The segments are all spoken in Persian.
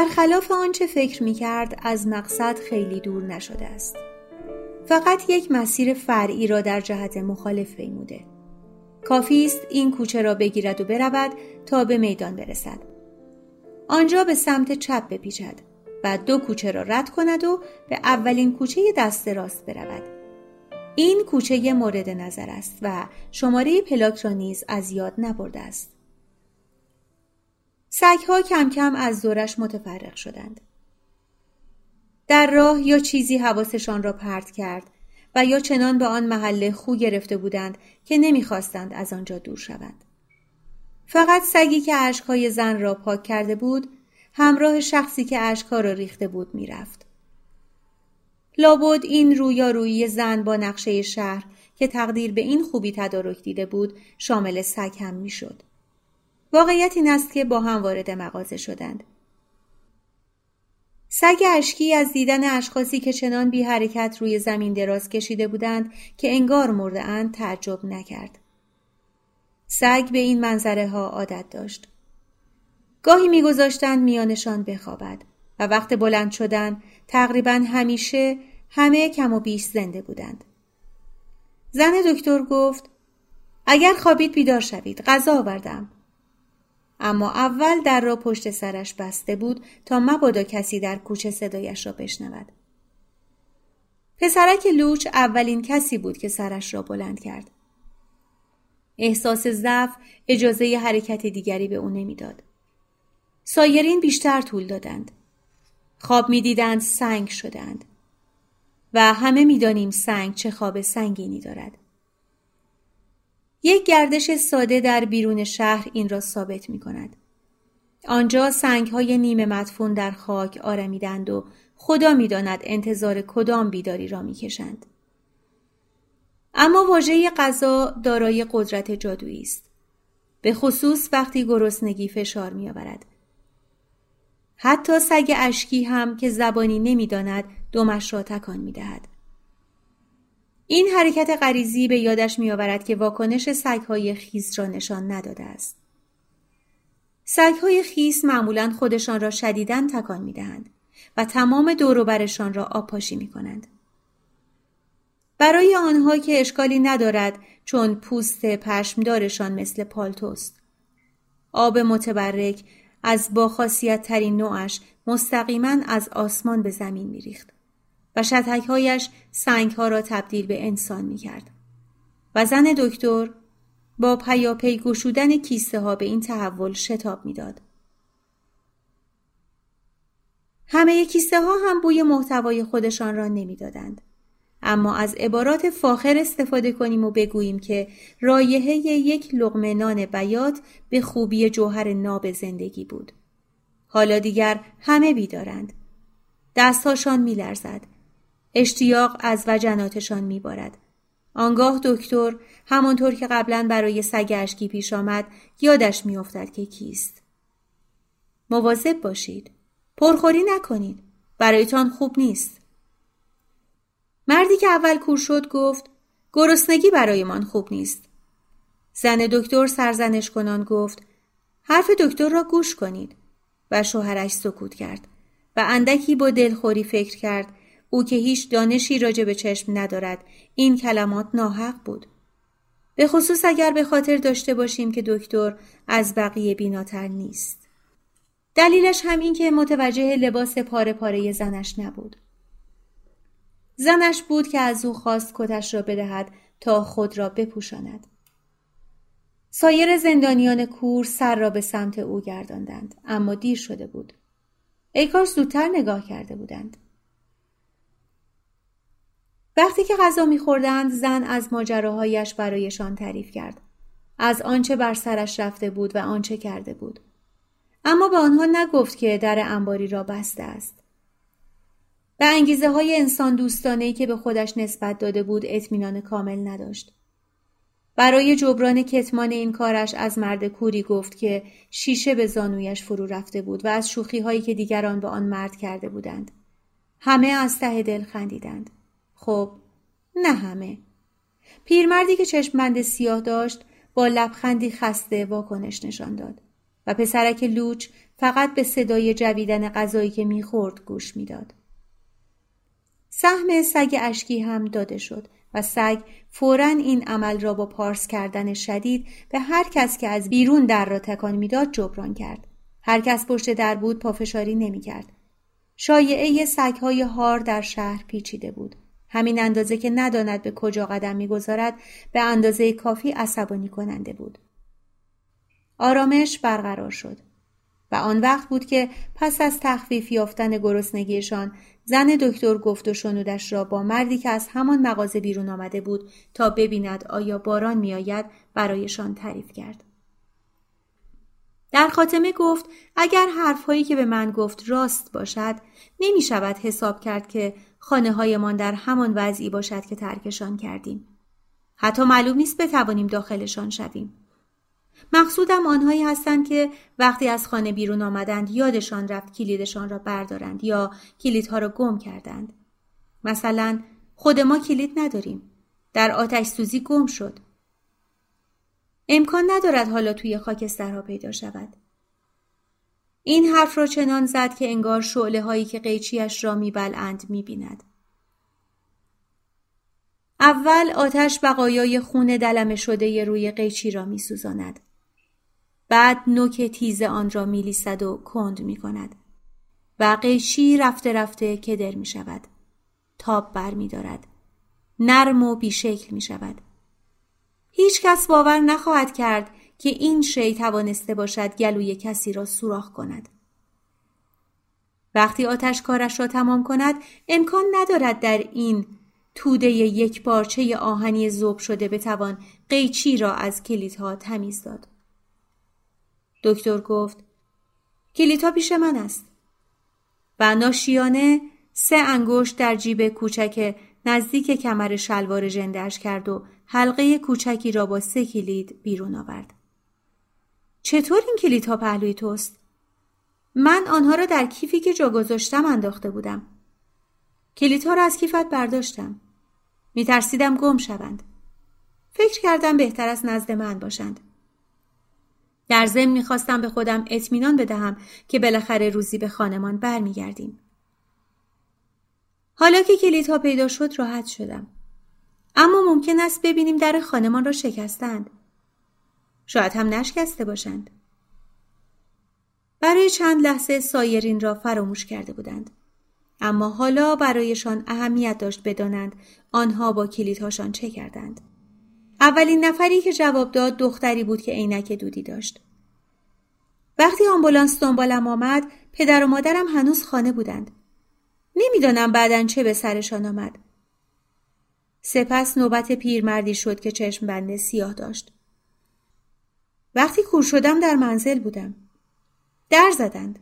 برخلاف آنچه فکر می کرد از مقصد خیلی دور نشده است. فقط یک مسیر فرعی را در جهت مخالف پیموده. کافی است این کوچه را بگیرد و برود تا به میدان برسد. آنجا به سمت چپ بپیچد و دو کوچه را رد کند و به اولین کوچه دست راست برود. این کوچه مورد نظر است و شماره پلاک را نیز از یاد نبرده است. سگها کم کم از دورش متفرق شدند. در راه یا چیزی حواسشان را پرت کرد و یا چنان به آن محله خو گرفته بودند که نمی‌خواستند از آنجا دور شوند. فقط سگی که اشکهای زن را پاک کرده بود همراه شخصی که اشکها را ریخته بود می‌رفت. لابد این رویارویی زن با نقشه شهر که تقدیر به این خوبی تدارک دیده بود شامل سگ هم می‌شد. واقعیت این است که با هم وارد مغازه شدند. سگ اشکی از دیدن اشخاصی که چنان بی حرکت روی زمین دراز کشیده بودند که انگار مرده اند تعجب نکرد. سگ به این منظره ها عادت داشت. گاهی میگذاشتند میانشان بخوابد و وقت بلند شدن تقریبا همیشه همه کم و بیش زنده بودند. زن دکتر گفت اگر خوابید بیدار شوید غذا آوردم اما اول در را پشت سرش بسته بود تا مبادا کسی در کوچه صدایش را بشنود. پسرک لوچ اولین کسی بود که سرش را بلند کرد. احساس ضعف اجازه حرکت دیگری به او نمی‌داد. سایرین بیشتر طول دادند. خواب می‌دیدند سنگ شدند. و همه می‌دانیم سنگ چه خواب سنگینی دارد. یک گردش ساده در بیرون شهر این را ثابت می کند. آنجا سنگ های نیمه مدفون در خاک آرمیدند و خدا می‌داند انتظار کدام بیداری را می‌کشند. اما واژه غذا دارای قدرت جادویی است. به خصوص وقتی گرسنگی فشار میآورد. حتی سگ اشکی هم که زبانی نمی‌داند دمش را تکان می‌دهد. این حرکت غریزی به یادش میآورد که واکنش سگهای خیس را نشان نداده است. سگهای خیس معمولا خودشان را شدیداً تکان می دهند و تمام دوروبرشان را آبپاشی می کنند. برای آنها که اشکالی ندارد چون پوست پشمدارشان مثل پالتوست. آب متبرک از با خاصیت ترین نوعش مستقیما از آسمان به زمین می ریخت. و شتکهایش سنگها را تبدیل به انسان می کرد. و زن دکتر با پیاپی گشودن کیسه ها به این تحول شتاب می‌داد. همه کیسه ها هم بوی محتوای خودشان را نمی‌دادند. اما از عبارات فاخر استفاده کنیم و بگوییم که رایحه یک لغمه نان بیات به خوبی جوهر ناب زندگی بود. حالا دیگر همه بیدارند. دستهاشان میلرزد. اشتیاق از وجناتشان میبارد. آنگاه دکتر همانطور که قبلا برای سگ اشکی پیش آمد یادش میافتد که کیست. مواظب باشید. پرخوری نکنید. برایتان خوب نیست. مردی که اول کور شد گفت گرسنگی برایمان خوب نیست. زن دکتر سرزنش کنان گفت حرف دکتر را گوش کنید و شوهرش سکوت کرد و اندکی با دلخوری فکر کرد او که هیچ دانشی راجع به چشم ندارد. این کلمات ناحق بود. به خصوص اگر به خاطر داشته باشیم که دکتر از بقیه بیناتر نیست. دلیلش هم این که متوجه لباس پاره پاره زنش نبود. زنش بود که از او خواست کتش را بدهد تا خود را بپوشاند. سایر زندانیان کور سر را به سمت او گرداندند اما دیر شده بود. ای کار زودتر نگاه کرده بودند. وقتی که غذا میخوردند زن از ماجراهایش برایشان تعریف کرد از آنچه بر سرش رفته بود و آنچه کرده بود اما به آنها نگفت که در انباری را بسته است به انگیزه های انسان دوستانه که به خودش نسبت داده بود اطمینان کامل نداشت برای جبران کتمان این کارش از مرد کوری گفت که شیشه به زانویش فرو رفته بود و از شوخی هایی که دیگران به آن مرد کرده بودند. همه از ته دل خندیدند. خب نه همه. پیرمردی که چشمبند سیاه داشت با لبخندی خسته واکنش نشان داد و پسرک لوچ فقط به صدای جویدن غذایی که می‌خورد گوش می‌داد. سهم سگ اشکی هم داده شد و سگ فورا این عمل را با پارس کردن شدید به هر کس که از بیرون در را تکان می‌داد جبران کرد. هر کس پشت در بود پافشاری نمی‌کرد. شایعه سگهای هار در شهر پیچیده بود. همین اندازه که نداند به کجا قدم می‌گذارد به اندازه کافی عصبانی کننده بود. آرامش برقرار شد. و آن وقت بود که پس از تخفیف یافتن گرسنگیشان زن دکتر گفت و شنودش را با مردی که از همان مغازه بیرون آمده بود تا ببیند آیا باران میآید برایشان تعریف کرد. در خاتمه گفت اگر حرفهایی که به من گفت راست باشد نمی شود حساب کرد که خانه هایمان در همان وضعی باشد که ترکشان کردیم. حتی معلوم نیست بتوانیم داخلشان شویم. مقصودم آنهایی هستند که وقتی از خانه بیرون آمدند یادشان رفت کلیدشان را بردارند یا کلیدها را گم کردند. مثلا خود ما کلید نداریم. در آتش سوزی گم شد. امکان ندارد حالا توی خاکسترها پیدا شود. این حرف را چنان زد که انگار شعله هایی که قیچیش را میبلند می‌بیند. اول آتش بقایای خون دلم شده روی قیچی را میسوزاند. بعد نوک تیز آن را میلیسد و کند می کند. و قیچی رفته رفته کدر می شود. تاب بر می دارد. نرم و بیشکل می شود. هیچ کس باور نخواهد کرد که این شی توانسته باشد گلوی کسی را سوراخ کند. وقتی آتش کارش را تمام کند امکان ندارد در این توده یک پارچه آهنی زوب شده بتوان قیچی را از کلیدها تمیز داد. دکتر گفت کلیتا پیش من است. و ناشیانه سه انگشت در جیب کوچک نزدیک کمر شلوار ژندهاش کرد و حلقه کوچکی را با سه کلید بیرون آورد. چطور این کلید ها پهلوی توست؟ من آنها را در کیفی که جا گذاشتم انداخته بودم. کلید ها را از کیفت برداشتم. می ترسیدم گم شوند. فکر کردم بهتر از نزد من باشند. در ضمن می‌خواستم به خودم اطمینان بدهم که بالاخره روزی به خانمان برمیگردیم. حالا که کلیدها پیدا شد راحت شدم. اما ممکن است ببینیم در خانمان را شکستند. شاید هم نشکسته باشند. برای چند لحظه سایرین را فراموش کرده بودند. اما حالا برایشان اهمیت داشت بدانند آنها با کلیدهاشان چه کردند. اولین نفری که جواب داد دختری بود که عینک دودی داشت. وقتی آمبولانس دنبالم آمد پدر و مادرم هنوز خانه بودند. نمی‌دانم بعدا چه به سرشان آمد. سپس نوبت پیرمردی شد که چشم بنده سیاه داشت. وقتی کور شدم در منزل بودم. در زدند.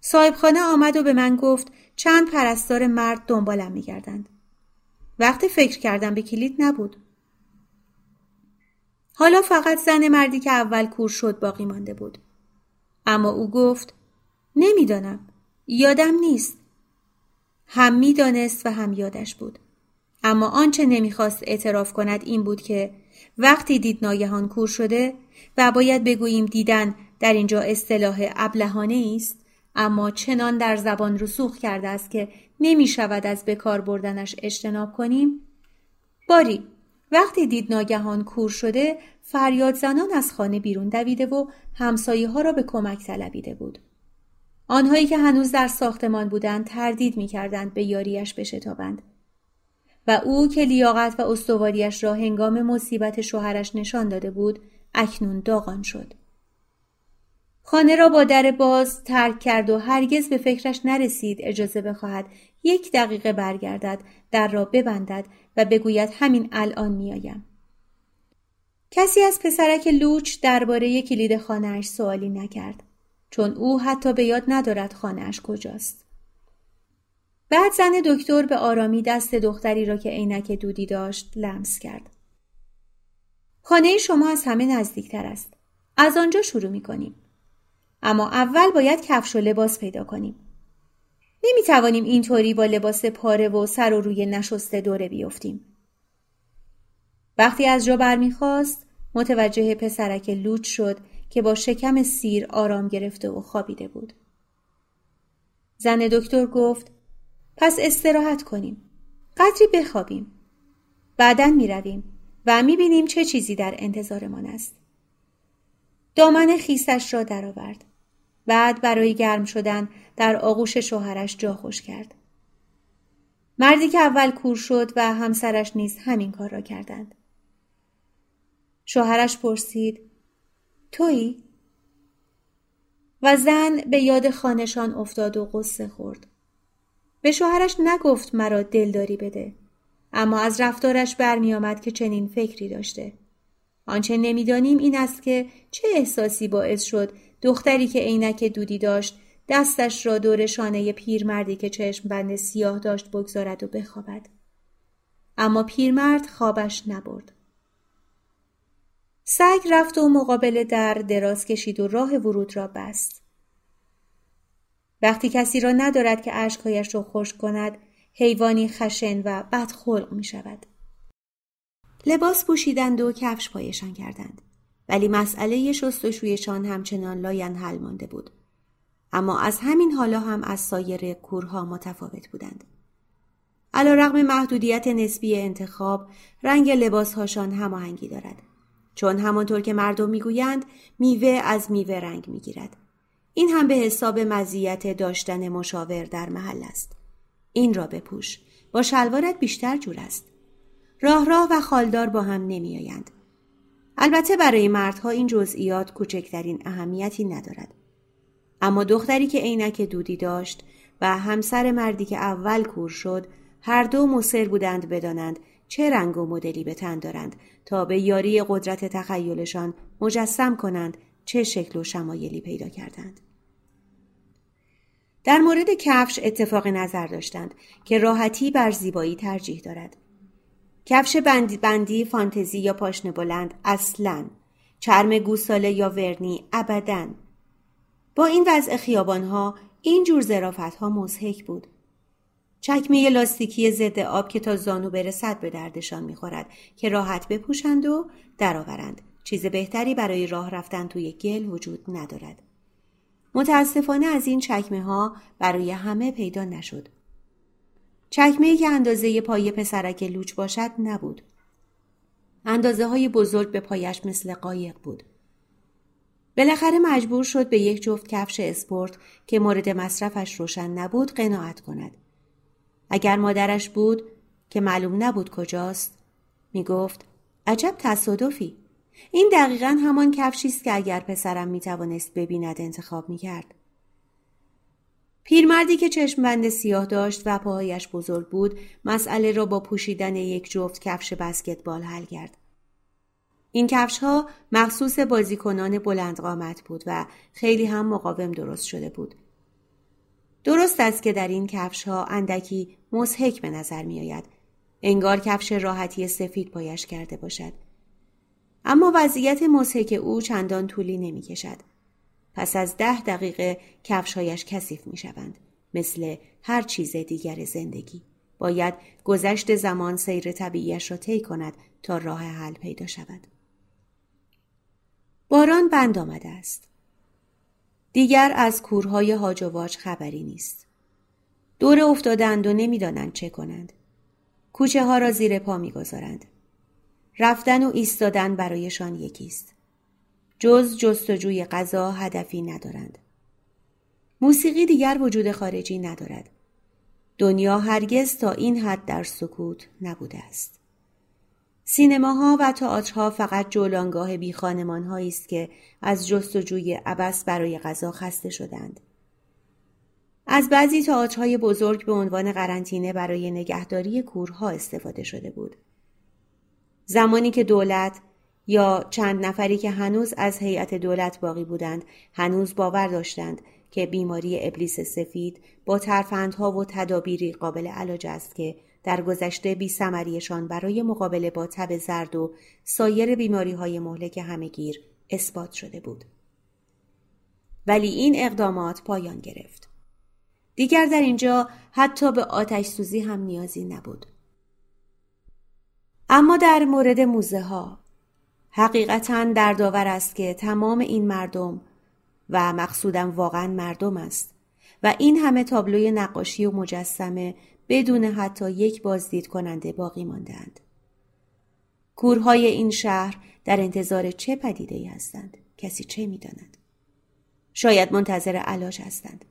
صاحب خانه آمد و به من گفت چند پرستار مرد دنبالم میگردند. وقتی فکر کردم به کلید نبود. حالا فقط زن مردی که اول کور شد باقی مانده بود. اما او گفت نمی‌دانم. یادم نیست. هم می‌دانست و هم یادش بود. اما آنچه نمی‌خواست اعتراف کند این بود که وقتی دید ناگهان کور شده و باید بگوییم دیدن در اینجا اصطلاح ابلهانه است اما چنان در زبان رسوخ کرده است که نمی شود از بکار بردنش اجتناب کنیم باری وقتی دید ناگهان کور شده فریاد زنان از خانه بیرون دویده و همسایه ها را به کمک طلبیده بود. آنهایی که هنوز در ساختمان بودند تردید می کردند به یاریش بشتابند. و او که لیاقت و استواریش را هنگام مصیبت شوهرش نشان داده بود اکنون داغان شد. خانه را با در باز ترک کرد و هرگز به فکرش نرسید اجازه بخواهد یک دقیقه برگردد در را ببندد و بگوید همین الان میآیم. کسی از پسرک لوچ درباره کلید خانهاش سوالی نکرد چون او حتی به یاد ندارد خانهاش کجاست. بعد زن دکتر به آرامی دست دختری را که عینک دودی داشت لمس کرد. خانه شما از همه نزدیکتر است. از آنجا شروع می کنیم. اما اول باید کفش و لباس پیدا کنیم. نمی توانیم اینطوری با لباس پاره و سر و روی نشسته دوره بیفتیم. وقتی از جا برمیخواست متوجه پسرک لوچ شد که با شکم سیر آرام گرفته و خوابیده بود. زن دکتر گفت پس استراحت کنیم. قدری بخوابیم. بعدا می رویم و می بینیم چه چیزی در انتظارمان است. دامن خیسش را درآورد. بعد برای گرم شدن در آغوش شوهرش جا خوش کرد. مردی که اول کور شد و همسرش نیز همین کار را کردند. شوهرش پرسید تویی؟ و زن به یاد خانشان افتاد و قصه خورد. به شوهرش نگفت مرا دلداری بده. اما از رفتارش برمیآمد که چنین فکری داشته. آنچه نمی‌دانیم این است که چه احساسی باعث شد دختری که عینک دودی داشت دستش را دور شانه پیرمردی که چشم بند سیاه داشت بگذارد و بخوابد. اما پیرمرد خوابش نبرد. سگ رفت و مقابل در دراز کشید و راه ورود را بست. وقتی کسی را ندارد که اشکهایش را خوش کند، حیوانی خشن و بدخلق می شود. لباس پوشیدند و کفش پایشان کردند. ولی مسئله شستشویشان همچنان لاین حل مانده بود. اما از همین حالا هم از سایر کورها متفاوت بودند. علا رقم محدودیت نسبی انتخاب رنگ لباسهاشان هماهنگی دارد. چون همانطور که مردم می‌گویند میوه از میوه رنگ می‌گیرد. این هم به حساب مزیت داشتن مشاور در محل است. این را بپوش. با شلوارت بیشتر جور است. راه راه و خالدار با هم نمیآیند. البته برای مردها این جزئیات کوچکترین اهمیتی ندارد. اما دختری که عینک دودی داشت و همسر مردی که اول کور شد هر دو مصر بودند بدانند چه رنگ و مدلی به تن دارند تا به یاری قدرت تخیلشان مجسم کنند چه شکل و شمایلی پیدا کردند. در مورد کفش اتفاق نظر داشتند که راحتی بر زیبایی ترجیح دارد. کفش بندی, بندی فانتزی یا پاشنه بلند اصلا چرم گوساله یا ورنی ابدا با این وضع خیابان ها این جور زرافت ها مزهک بود چکمه لاستیکی ضد آب که تا زانو برسد به دردشان می‌خورد که راحت بپوشند و درآورند چیز بهتری برای راه رفتن توی گل وجود ندارد متاسفانه از این چکمه ها برای همه پیدا نشد چکمه که اندازه پای پسرک لوچ باشد نبود. اندازه های بزرگ به پایش مثل قایق بود. بالاخره مجبور شد به یک جفت کفش اسپورت که مورد مصرفش روشن نبود قناعت کند. اگر مادرش بود که معلوم نبود کجاست می گفت عجب تصادفی این دقیقا همان کفشی است که اگر پسرم می توانست ببیند انتخاب می کرد. پیرمردی که چشم بند سیاه داشت و پاهایش بزرگ بود مسئله را با پوشیدن یک جفت کفش بسکتبال حل کرد. این کفش ها مخصوص بازیکنان بلند قامت بود و خیلی هم مقاوم درست شده بود. درست است که در این کفش ها اندکی مزهک به نظر می آید. انگار کفش راحتی سفید پایش کرده باشد. اما وضعیت مزهک او چندان طولی نمی کشد. پس از ده دقیقه کفشهایش کثیف می شوند. مثل هر چیز دیگر زندگی. باید گذشت زمان سیر طبیعیش را طی کند تا راه حل پیدا شود. باران بند آمده است. دیگر از کورهای هاج خبری نیست. دور افتادند و نمی‌دانند چه کنند. کوچه ها را زیر پا می‌گذارند. رفتن و ایستادن برایشان یکیست. جز جستجوی غذا هدفی ندارند. موسیقی دیگر وجود خارجی ندارد. دنیا هرگز تا این حد در سکوت نبوده است. سینماها و تئاترها فقط جولانگاه بی خانمان است که از جستجوی عبس برای غذا خسته شدند. از بعضی تئاترهای بزرگ به عنوان قرنطینه برای نگهداری کورها استفاده شده بود. زمانی که دولت یا چند نفری که هنوز از هیئت دولت باقی بودند هنوز باور داشتند که بیماری ابلیس سفید با ترفندها و تدابیری قابل علاج است که در گذشته بی سمریشان برای مقابله با تب زرد و سایر بیماری های مهلک همهگیر اثبات شده بود. ولی این اقدامات پایان گرفت. دیگر در اینجا حتی به آتش سوزی هم نیازی نبود. اما در مورد موزه ها حقیقتا دردآور است که تمام این مردم و مقصودم واقعا مردم است و این همه تابلوی نقاشی و مجسمه بدون حتی یک بازدید کننده باقی ماندند. کورهای این شهر در انتظار چه پدیده ای هستند؟ کسی چه می‌داند؟ شاید منتظر علاج هستند.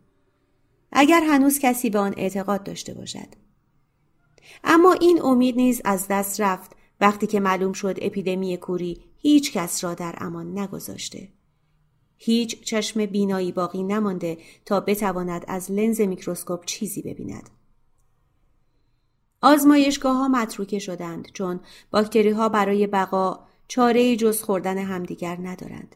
اگر هنوز کسی به آن اعتقاد داشته باشد. اما این امید نیز از دست رفت وقتی که معلوم شد اپیدمی کوری هیچ کس را در امان نگذاشته. هیچ چشم بینایی باقی نمانده تا بتواند از لنز میکروسکوپ چیزی ببیند. آزمایشگاه ها متروکه شدند چون باکتری ها برای بقا چاره جز خوردن همدیگر ندارند.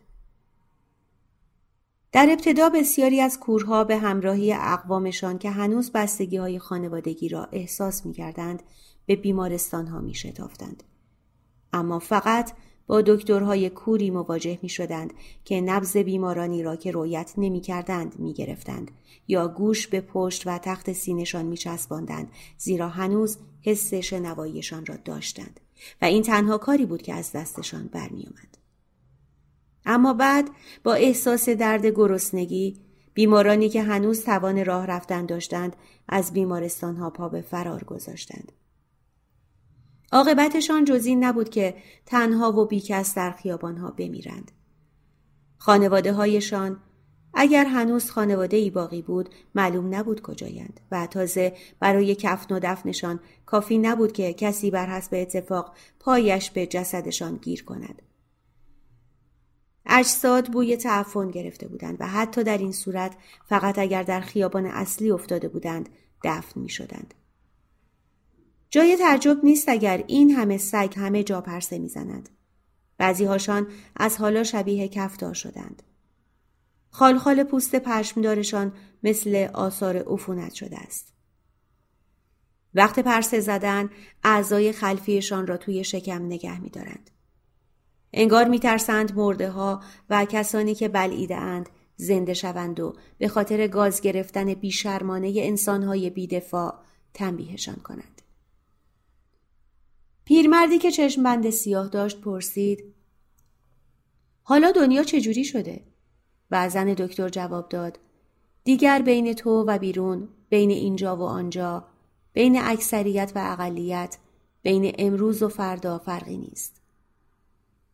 در ابتدا بسیاری از کورها به همراهی اقوامشان که هنوز بستگی های خانوادگی را احساس می کردند به بیمارستان ها می شتافتند. اما فقط با دکترهای کوری مواجه می شدند که نبز بیمارانی را که رویت نمی کردند می گرفتند یا گوش به پشت و تخت سینشان می چسباندند زیرا هنوز حس شنواییشان را داشتند و این تنها کاری بود که از دستشان برمی آمد. اما بعد با احساس درد گرسنگی بیمارانی که هنوز توان راه رفتن داشتند از بیمارستان ها پا به فرار گذاشتند. عاقبتشان جز این نبود که تنها و بیکس در خیابانها بمیرند. خانواده هایشان اگر هنوز خانواده ای باقی بود معلوم نبود کجایند و تازه برای کفن و دفنشان کافی نبود که کسی بر حسب اتفاق پایش به جسدشان گیر کند. اجساد بوی تعفن گرفته بودند و حتی در این صورت فقط اگر در خیابان اصلی افتاده بودند دفن می شدند. جای تعجب نیست اگر این همه سگ همه جا پرسه می‌زنند. بعضی هاشان از حالا شبیه کفتار شدند. خالخال پوست پشمدارشان مثل آثار عفونت شده است. وقت پرسه زدن اعضای خلفیشان را توی شکم نگه می دارند. انگار می ترسند مرده ها و کسانی که بلعیده اند زنده شوند و به خاطر گاز گرفتن بیشرمانه انسانهای بیدفاع تنبیهشان کنند. پیرمردی که چشم بند سیاه داشت پرسید حالا دنیا چجوری شده؟ و زن دکتر جواب داد دیگر بین تو و بیرون بین اینجا و آنجا بین اکثریت و اقلیت بین امروز و فردا فرقی نیست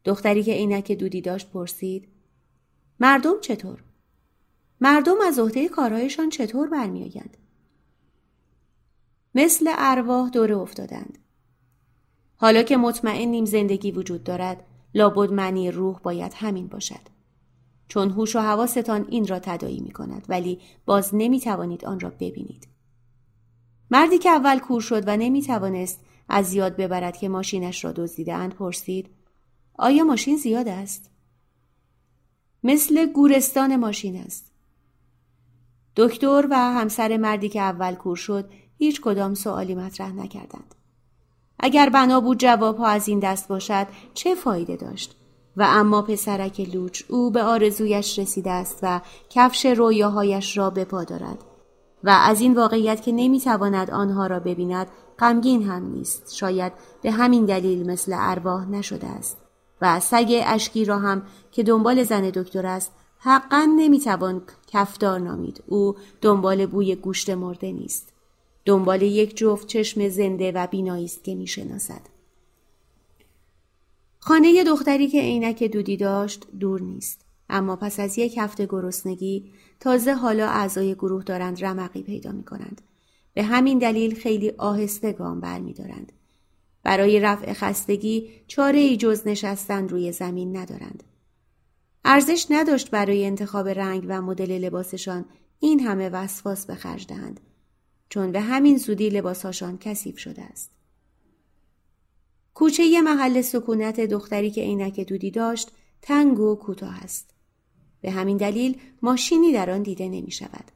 دختری که عینک دودی داشت پرسید مردم چطور؟ مردم از عهده کارهایشان چطور برمیآیند؟ مثل ارواح دوره افتادند. حالا که مطمئنیم زندگی وجود دارد لابد معنی روح باید همین باشد. چون هوش و حواستان این را تدایی می کند ولی باز نمی توانید آن را ببینید. مردی که اول کور شد و نمی توانست از یاد ببرد که ماشینش را دزدیدهاند پرسید آیا ماشین زیاد است؟ مثل گورستان ماشین است. دکتر و همسر مردی که اول کور شد هیچ کدام سوالی مطرح نکردند. اگر بنا بود جوابها از این دست باشد چه فایده داشت؟ و اما پسرک لوچ او به آرزویش رسیده است و کفش رویاهایش را به پا دارد. و از این واقعیت که نمی‌تواند آنها را ببیند غمگین هم نیست. شاید به همین دلیل مثل ارواح نشده است. و سگ اشکی را هم که دنبال زن دکتر است حقا نمی‌توان کفدار نامید او دنبال بوی گوشت مرده نیست دنبال یک جفت چشم زنده و بینایی است که می‌شناسد خانه دختری که عینک دودی داشت دور نیست اما پس از یک هفته گرسنگی تازه حالا اعضای گروه دارند رمقی پیدا می کنند. به همین دلیل خیلی آهسته گام بر می دارند. برای رفع خستگی چاره ای جز نشستن روی زمین ندارند. ارزش نداشت برای انتخاب رنگ و مدل لباسشان این همه وسواس به خرج دهند چون به همین زودی لباسهاشان کثیف شده است. کوچه یه محل سکونت دختری که عینک دودی داشت تنگ و کوتاه است. به همین دلیل ماشینی در آن دیده نمی شود.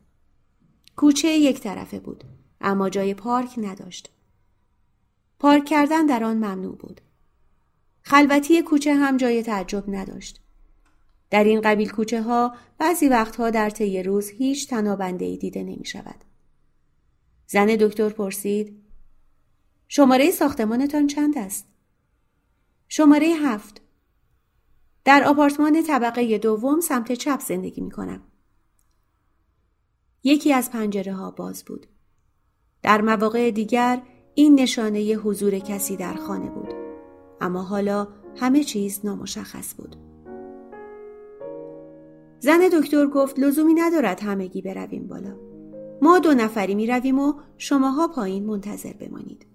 کوچه یک طرفه بود اما جای پارک نداشت. پارک کردن در آن ممنوع بود. خلوتی کوچه هم جای تعجب نداشت. در این قبیل کوچه ها بعضی وقتها در طی روز هیچ تنابنده ای دیده نمی شود. زن دکتر پرسید شماره ساختمانتان چند است؟ شماره هفت. در آپارتمان طبقه دوم سمت چپ زندگی می کنم. یکی از پنجره ها باز بود. در مواقع دیگر این نشانه حضور کسی در خانه بود. اما حالا همه چیز نامشخص بود. زن دکتر گفت لزومی ندارد همگی برویم بالا. ما دو نفری می رویم و شماها پایین منتظر بمانید.